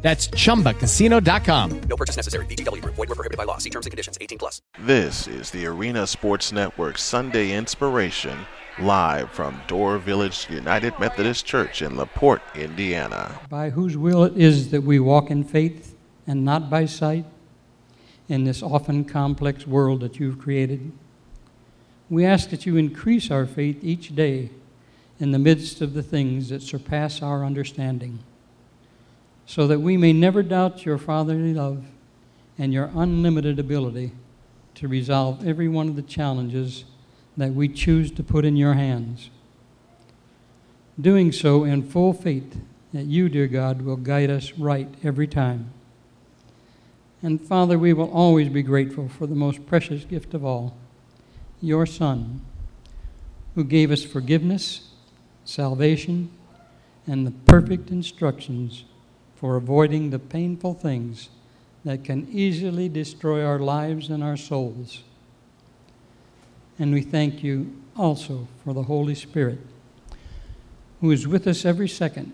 That's chumbacasino.com. No purchase necessary. VGW Group. Void were prohibited by law. See terms and conditions. 18 plus. This is the Arena Sports Network Sunday Inspiration, live from Door Village United Methodist Church in LaPorte, Indiana. By whose will it is that we walk in faith and not by sight in this often complex world that you've created. We ask that you increase our faith each day in the midst of the things that surpass our understanding so that we may never doubt your fatherly love and your unlimited ability to resolve every one of the challenges that we choose to put in your hands. Doing so in full faith that you, dear God, will guide us right every time. And Father, we will always be grateful for the most precious gift of all, your Son, who gave us forgiveness, salvation, and the perfect instructions for avoiding the painful things that can easily destroy our lives and our souls. And we thank you also for the Holy Spirit, who is with us every second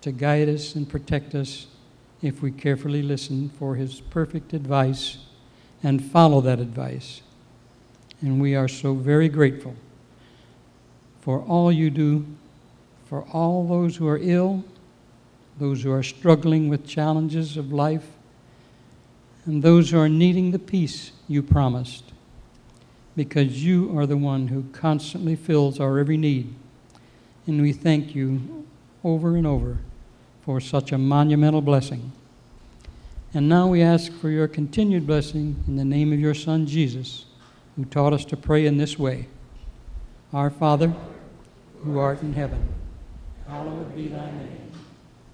to guide us and protect us if we carefully listen for his perfect advice and follow that advice. And we are so very grateful for all you do for all those who are ill those who are struggling with challenges of life, and those who are needing the peace you promised, because you are the one who constantly fills our every need. And we thank you over and over for such a monumental blessing. And now we ask for your continued blessing in the name of your Son, Jesus, who taught us to pray in this way Our Father, who art in heaven, hallowed be thy name.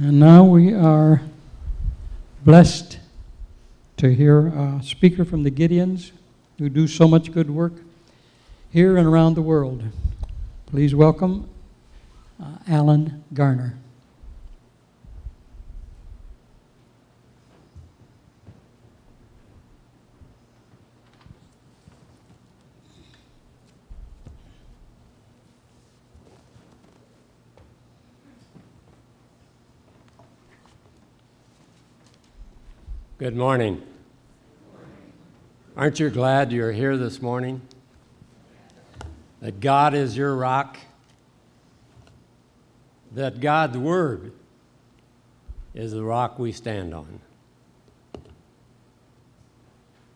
And now we are blessed to hear a speaker from the Gideons who do so much good work here and around the world. Please welcome uh, Alan Garner. Good morning. Aren't you glad you're here this morning? That God is your rock? That God's Word is the rock we stand on?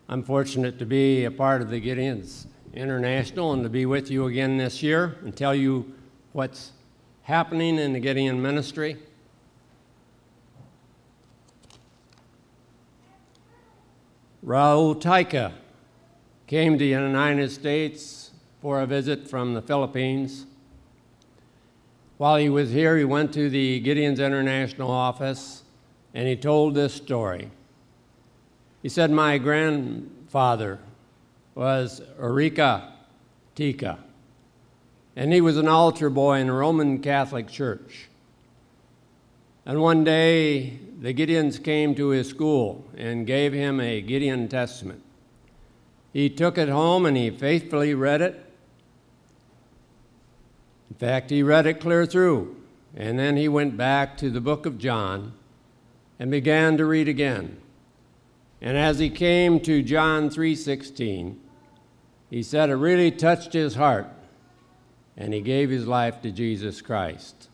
I'm fortunate to be a part of the Gideons International and to be with you again this year and tell you what's happening in the Gideon ministry. Raul Taika came to the United States for a visit from the Philippines. While he was here, he went to the Gideon's International office and he told this story. He said, My grandfather was Eureka Tika, and he was an altar boy in a Roman Catholic church. And one day, the Gideons came to his school and gave him a Gideon Testament. He took it home and he faithfully read it. In fact, he read it clear through. And then he went back to the book of John and began to read again. And as he came to John 3:16, he said it really touched his heart and he gave his life to Jesus Christ.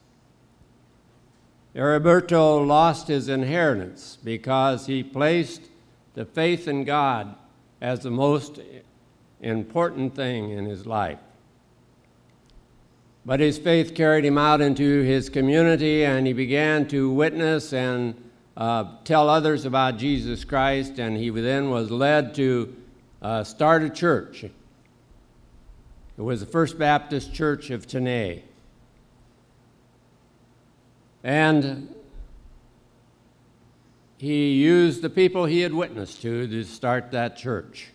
Heriberto lost his inheritance because he placed the faith in God as the most important thing in his life. But his faith carried him out into his community, and he began to witness and uh, tell others about Jesus Christ, and he then was led to uh, start a church. It was the First Baptist Church of Tenay. And he used the people he had witnessed to to start that church.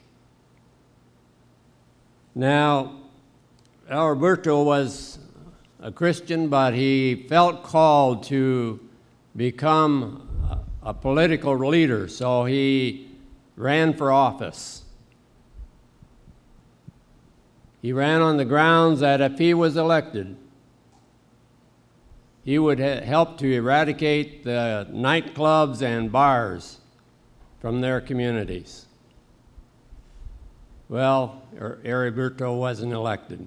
Now, Alberto was a Christian, but he felt called to become a, political leader, so he ran for office. He ran on the grounds that if he was elected, he would ha- help to eradicate the nightclubs and bars from their communities. Well, er, Heriberto wasn't elected,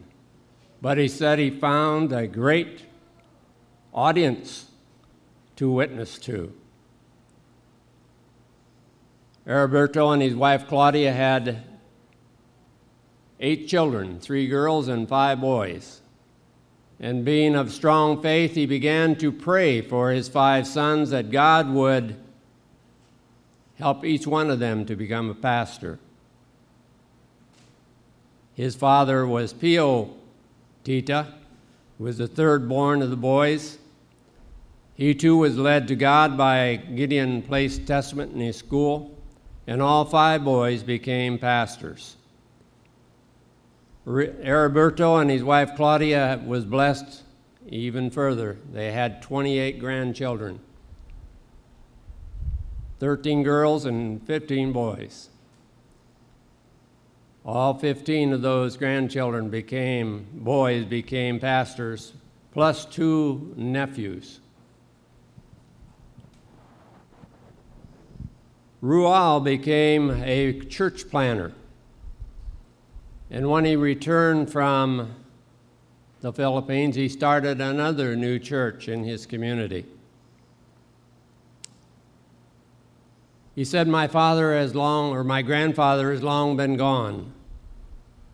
but he said he found a great audience to witness to. Heriberto and his wife Claudia had eight children three girls and five boys. And being of strong faith, he began to pray for his five sons that God would help each one of them to become a pastor. His father was Pio Tita, who was the third born of the boys. He too was led to God by Gideon Place Testament in his school, and all five boys became pastors. Heriberto and his wife Claudia was blessed even further. They had 28 grandchildren 13 girls and 15 boys. All 15 of those grandchildren became, boys became pastors, plus two nephews. Raul became a church planner. And when he returned from the Philippines, he started another new church in his community. He said, My father has long, or my grandfather has long been gone.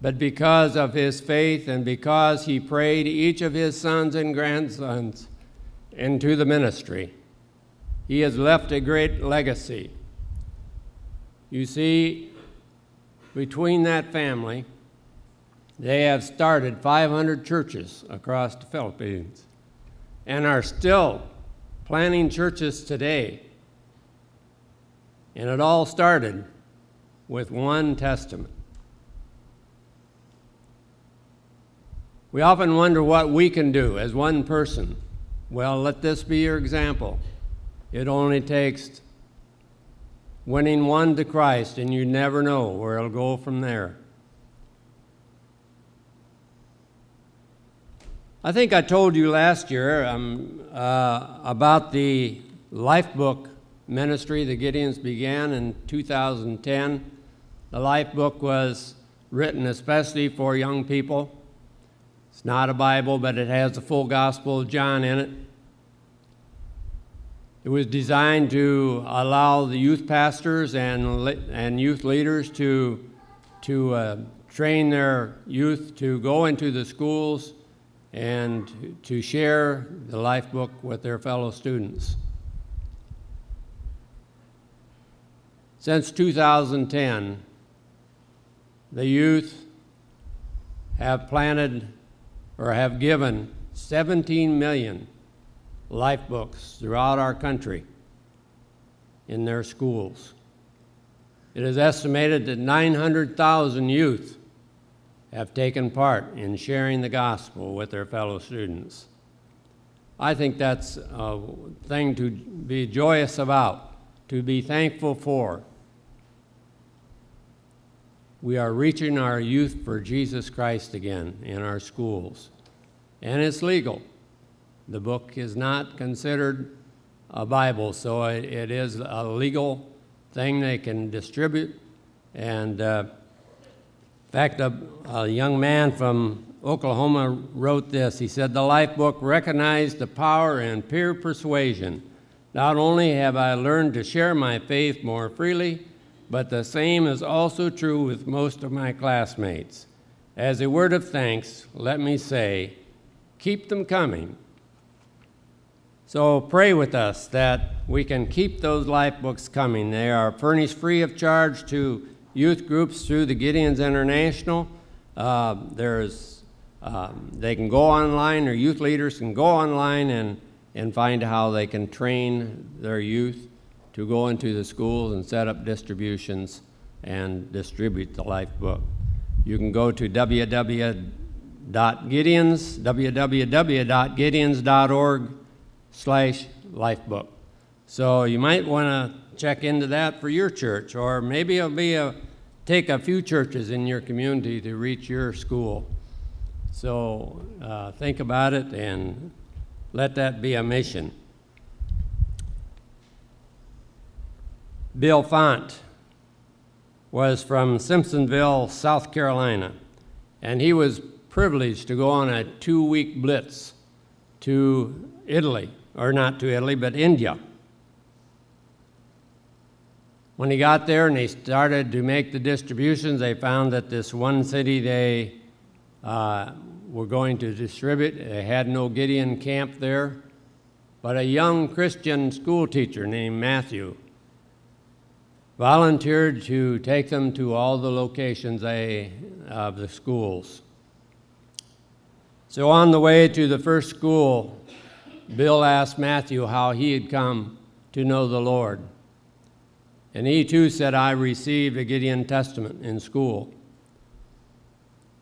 But because of his faith and because he prayed each of his sons and grandsons into the ministry, he has left a great legacy. You see, between that family, they have started 500 churches across the Philippines and are still planning churches today. And it all started with one testament. We often wonder what we can do as one person. Well, let this be your example. It only takes winning one to Christ, and you never know where it'll go from there. I think I told you last year um, uh, about the Life Book ministry the Gideons began in 2010. The Life Book was written especially for young people. It's not a Bible, but it has the full Gospel of John in it. It was designed to allow the youth pastors and, and youth leaders to, to uh, train their youth to go into the schools and to share the life book with their fellow students. Since 2010, the youth have planted or have given 17 million life books throughout our country in their schools. It is estimated that 900,000 youth have taken part in sharing the gospel with their fellow students. I think that's a thing to be joyous about, to be thankful for. We are reaching our youth for Jesus Christ again in our schools. And it's legal. The book is not considered a Bible, so it, is a legal thing they can distribute. And uh, fact, a, a young man from Oklahoma wrote this. He said, The Life Book recognized the power in peer persuasion. Not only have I learned to share my faith more freely, but the same is also true with most of my classmates. As a word of thanks, let me say, keep them coming. So pray with us that we can keep those life books coming. They are furnished free of charge to youth groups through the Gideons International. Uh, there's, um, they can go online, or youth leaders can go online and, and find how they can train their youth to go into the schools and set up distributions and distribute the life book. You can go to www.gideons, www.gideons.org slash lifebook. So you might want to check into that for your church, or maybe it'll be a take a few churches in your community to reach your school. So uh, think about it and let that be a mission. Bill Font was from Simpsonville, South Carolina, and he was privileged to go on a two week blitz to Italy or not to Italy, but India. When he got there and they started to make the distributions, they found that this one city they uh, were going to distribute, they had no Gideon camp there, but a young Christian school teacher named Matthew volunteered to take them to all the locations they, of the schools. So on the way to the first school, Bill asked Matthew how he had come to know the Lord. And he too said, I received a Gideon Testament in school.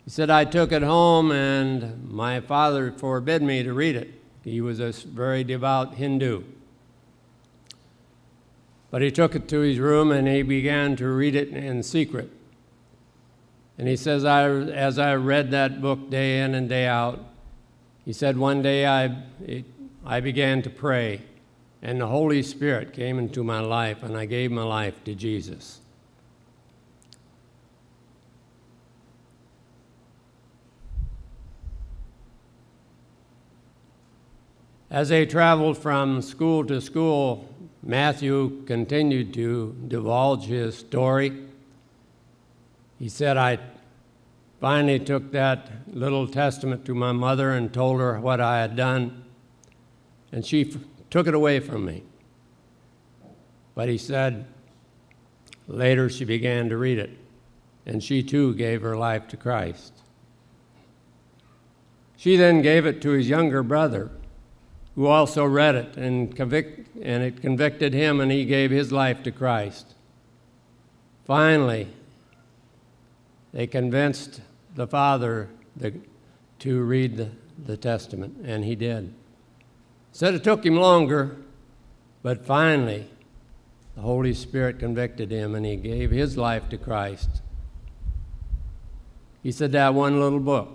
He said, I took it home and my father forbid me to read it. He was a very devout Hindu. But he took it to his room and he began to read it in secret. And he says, I, as I read that book day in and day out, he said, one day I, it, I began to pray, and the Holy Spirit came into my life, and I gave my life to Jesus. As they traveled from school to school, Matthew continued to divulge his story. He said, I finally took that little testament to my mother and told her what I had done, and she took it away from me. But he said, later she began to read it, and she too gave her life to Christ. She then gave it to his younger brother, who also read it, and, convict, and it convicted him, and he gave his life to Christ. Finally, they convinced the father the, to read the, the Testament, and he did. Said it took him longer, but finally, the Holy Spirit convicted him, and he gave his life to Christ. He said that one little book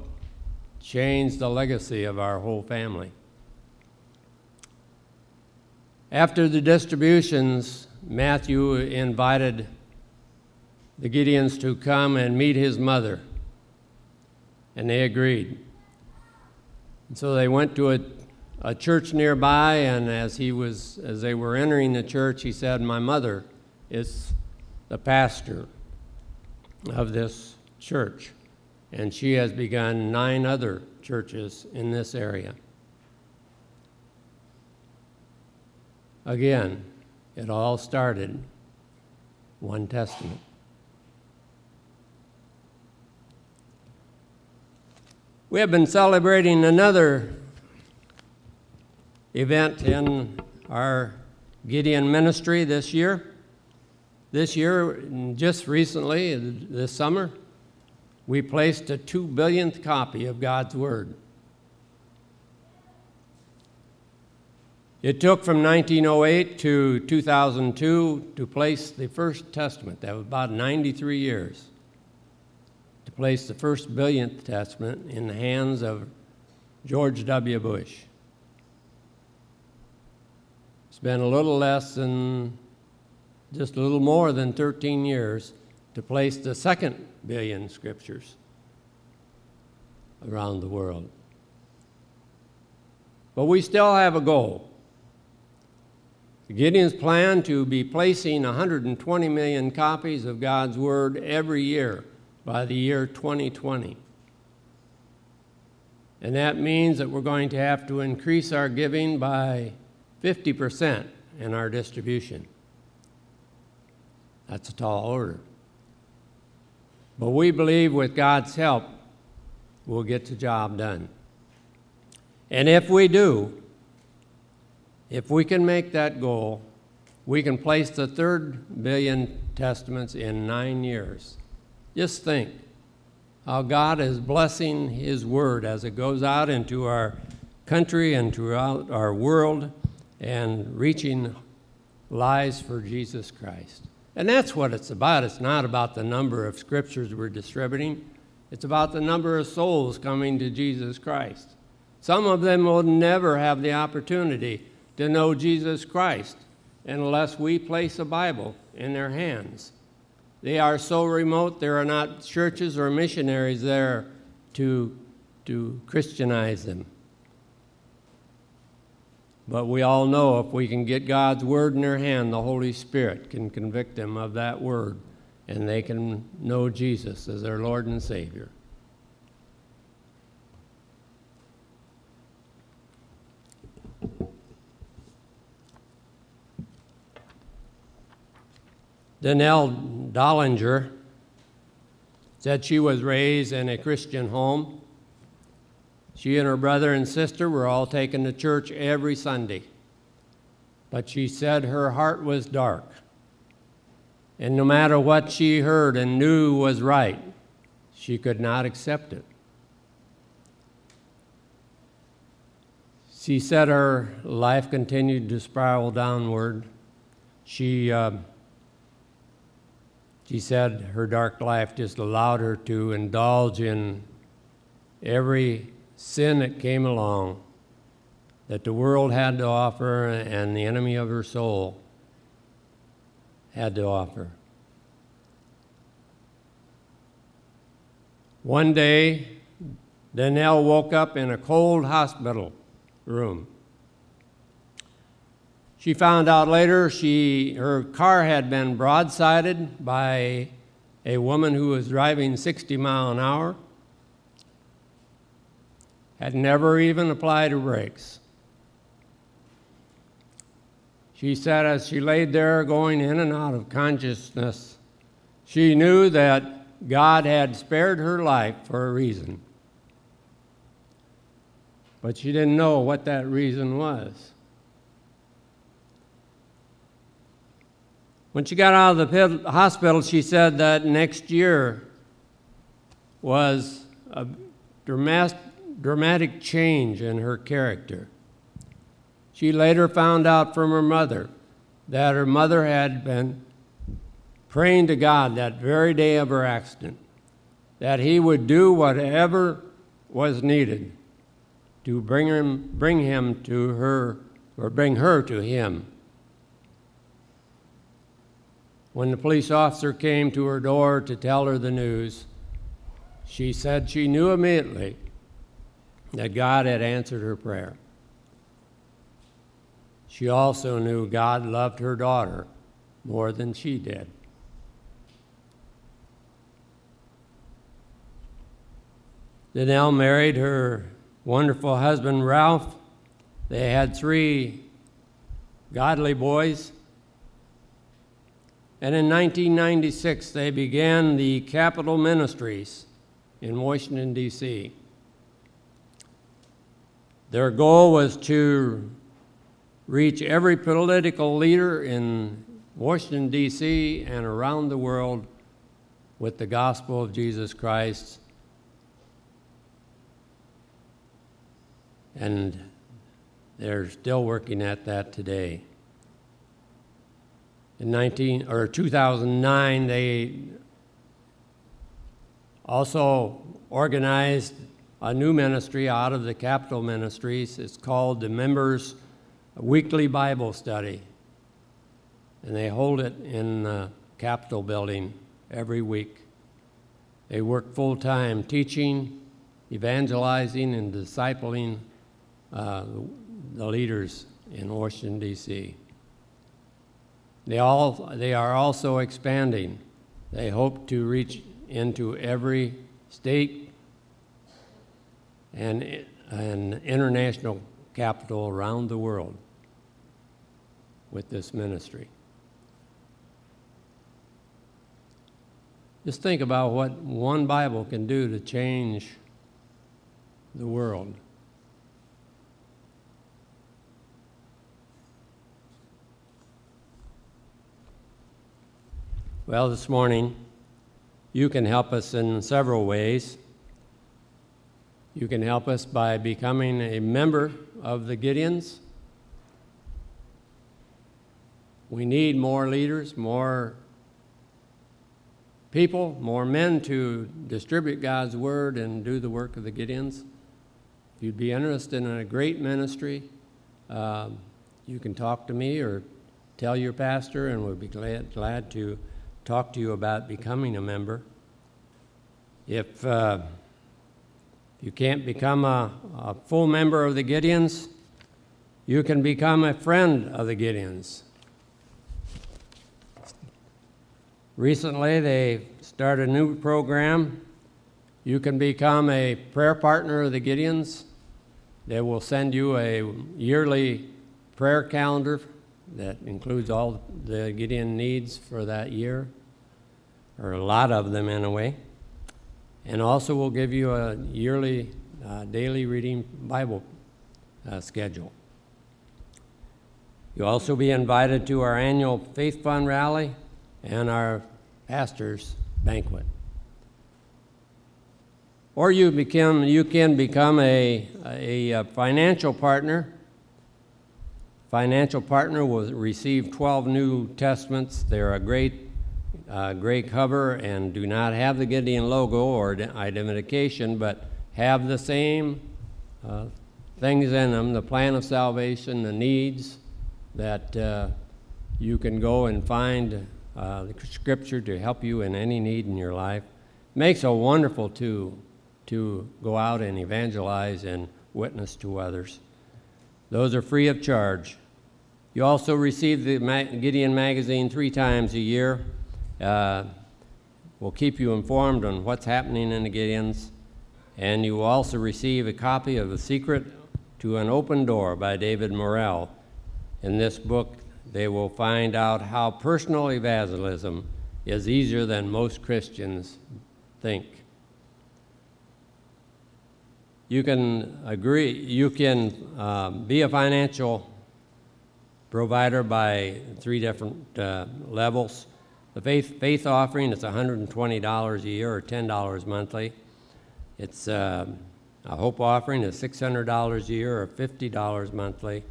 changed the legacy of our whole family. After the distributions, Matthew invited the Gideons to come and meet his mother, and they agreed. And so they went to a, a church nearby, and as he was as they were entering the church, he said, "My mother is the pastor of this church, and she has begun nine other churches in this area." Again, it all started one testament. We have been celebrating another event in our Gideon ministry this year. This year, just recently, this summer, we placed a two billionth copy of God's Word. It took from 1908 to 2002 to place the First Testament. That was about 93 years to place the first billionth testament in the hands of George W. Bush. It's been a little less than, just a little more than 13 years to place the second billion scriptures around the world. But we still have a goal. The Gideons plan to be placing 120 million copies of God's Word every year by the year 2020. And that means that we're going to have to increase our giving by 50% in our distribution. That's a tall order. But we believe with God's help, we'll get the job done. And if we do, if we can make that goal, we can place the third billion testaments in nine years. Just think how God is blessing His word as it goes out into our country and throughout our world and reaching lives for Jesus Christ. And that's what it's about. It's not about the number of scriptures we're distributing, it's about the number of souls coming to Jesus Christ. Some of them will never have the opportunity to know Jesus Christ unless we place a Bible in their hands. They are so remote, there are not churches or missionaries there to, to Christianize them. But we all know if we can get God's Word in their hand, the Holy Spirit can convict them of that Word, and they can know Jesus as their Lord and Savior. Danielle Drollinger said she was raised in a Christian home. She and her brother and sister were all taken to church every Sunday. But she said her heart was dark. And no matter what she heard and knew was right, she could not accept it. She said her life continued to spiral downward. She. Uh, she said her dark life just allowed her to indulge in every sin that came along that the world had to offer and the enemy of her soul had to offer. One day, Danielle woke up in a cold hospital room. She found out later she, her car had been broadsided by a woman who was driving 60 mile an hour, had never even applied her brakes. She said as she laid there going in and out of consciousness, she knew that God had spared her life for a reason. But she didn't know what that reason was. When she got out of the hospital, she said that next year was a dramatic change in her character. She later found out from her mother that her mother had been praying to God that very day of her accident that He would do whatever was needed to bring him, bring him to her or bring her to Him. When the police officer came to her door to tell her the news, she said she knew immediately that God had answered her prayer. She also knew God loved her daughter more than she did. Danielle married her wonderful husband, Ralph. They had three godly boys. And in 1996, they began the Capitol Ministries in Washington, D.C. Their goal was to reach every political leader in Washington, D.C. and around the world with the gospel of Jesus Christ. And they're still working at that today. In 19 or 2009, they also organized a new ministry out of the Capitol Ministries. It's called the Members Weekly Bible Study. And they hold it in the Capitol building every week. They work full time teaching, evangelizing, and discipling uh, the leaders in Washington, D.C. They, all, they are also expanding. They hope to reach into every state and an international capital around the world with this ministry. Just think about what one Bible can do to change the world. Well, this morning, you can help us in several ways. You can help us by becoming a member of the Gideons. We need more leaders, more people, more men to distribute God's word and do the work of the Gideons. If you'd be interested in a great ministry, um, you can talk to me or tell your pastor, and we'll be glad, glad to talk to you about becoming a member. If uh, you can't become a, a, full member of the Gideons, you can become a friend of the Gideons. Recently, they started a new program. You can become a prayer partner of the Gideons. They will send you a yearly prayer calendar that includes all the Gideon needs for that year, or a lot of them anyway. And also, we'll give you a yearly uh, daily reading Bible uh, schedule. You'll also be invited to our annual Faith Fund rally and our pastor's banquet. Or you, become, you can become a, a, a financial partner. Financial partner will receive 12 New Testaments. They're a great uh, gray cover and do not have the Gideon logo or identification, but have the same uh, things in them the plan of salvation, the needs that uh, you can go and find uh, the scripture to help you in any need in your life. Makes a wonderful tool to go out and evangelize and witness to others. Those are free of charge. You also receive the Gideon magazine three times a year. Uh, we'll keep you informed on what's happening in the Gideons. And you will also receive a copy of The Secret to an Open Door by David Morrell. In this book, they will find out how personal evangelism is easier than most Christians think you can agree, you can um, be a financial provider by three different uh, levels. The faith, faith offering is $120 a year or $10 monthly. It's uh, a hope offering is $600 a year or $50 monthly,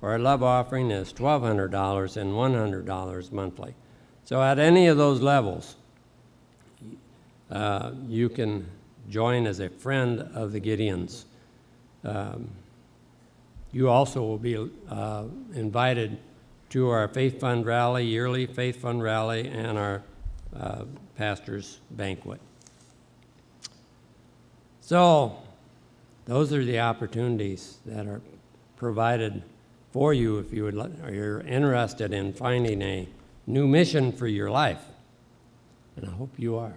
or a love offering is $1,200 and $100 monthly. So at any of those levels, uh, you can join as a friend of the Gideons. Um, you also will be uh, invited to our Faith Fund rally, yearly Faith Fund rally, and our uh, pastor's banquet. So, those are the opportunities that are provided for you if you would, or you're interested in finding a new mission for your life. And I hope you are.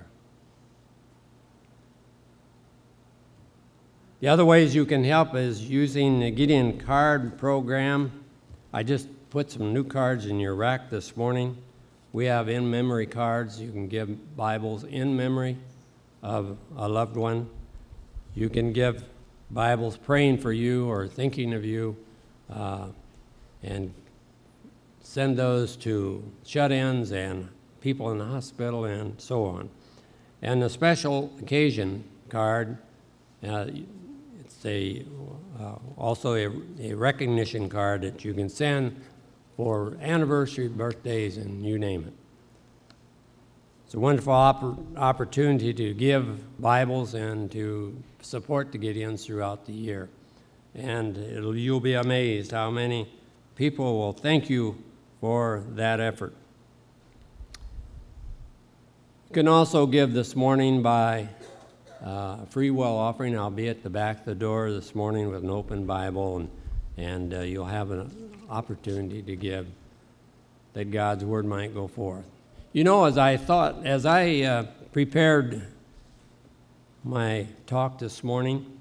The other ways you can help is using the Gideon card program. I just put some new cards in your rack this morning. We have in memory cards. You can give Bibles in memory of a loved one. You can give Bibles praying for you or thinking of you uh, and send those to shut ins and people in the hospital and so on. And the special occasion card. Uh, it's a, uh, also a, a recognition card that you can send for anniversary, birthdays, and you name it. It's a wonderful oppor- opportunity to give Bibles and to support the Gideons throughout the year. And you'll be amazed how many people will thank you for that effort. You can also give this morning by uh, free will offering. I'll be at the back of the door this morning with an open Bible, and, and uh, you'll have an opportunity to give that God's word might go forth. You know, as I thought, as I uh, prepared my talk this morning,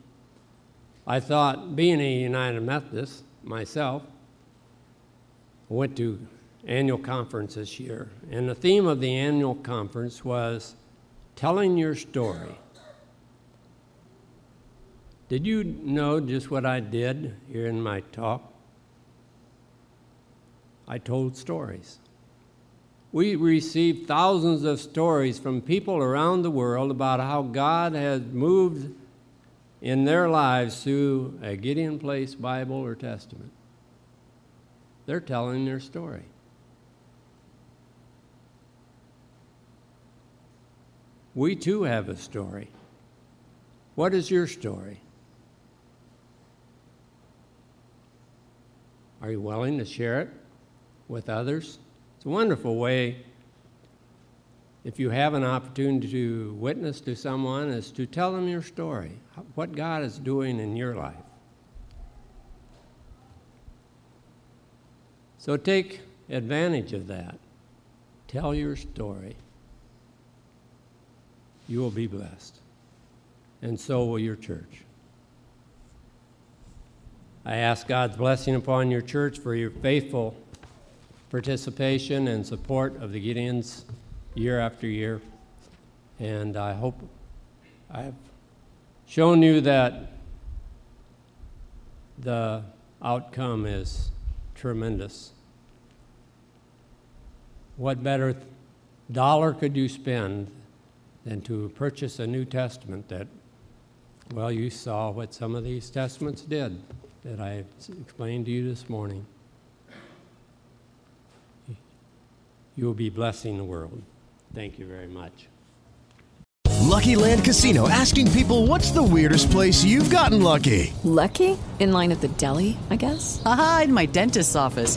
I thought, being a United Methodist myself, I went to annual conference this year, and the theme of the annual conference was telling your story. Did you know just what I did here in my talk? I told stories. We received thousands of stories from people around the world about how God had moved in their lives through a Gideon Place Bible or Testament. They're telling their story. We too have a story. What is your story? Are you willing to share it with others? It's a wonderful way, if you have an opportunity to witness to someone, is to tell them your story, what God is doing in your life. So take advantage of that. Tell your story. You will be blessed, and so will your church. I ask God's blessing upon your church for your faithful participation and support of the Gideons year after year. And I hope I've shown you that the outcome is tremendous. What better dollar could you spend than to purchase a New Testament that, well, you saw what some of these testaments did that I explained to you this morning? You will be blessing the world. Thank you very much. Lucky Land Casino asking people what's the weirdest place you've gotten lucky? Lucky? In line at the deli, I guess? Aha, in my dentist's office.